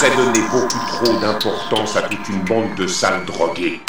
serait donner beaucoup trop d'importance à toute une bande de sales drogués.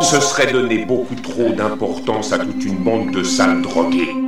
Ce serait donner beaucoup trop d'importance à toute une bande de sales drogués.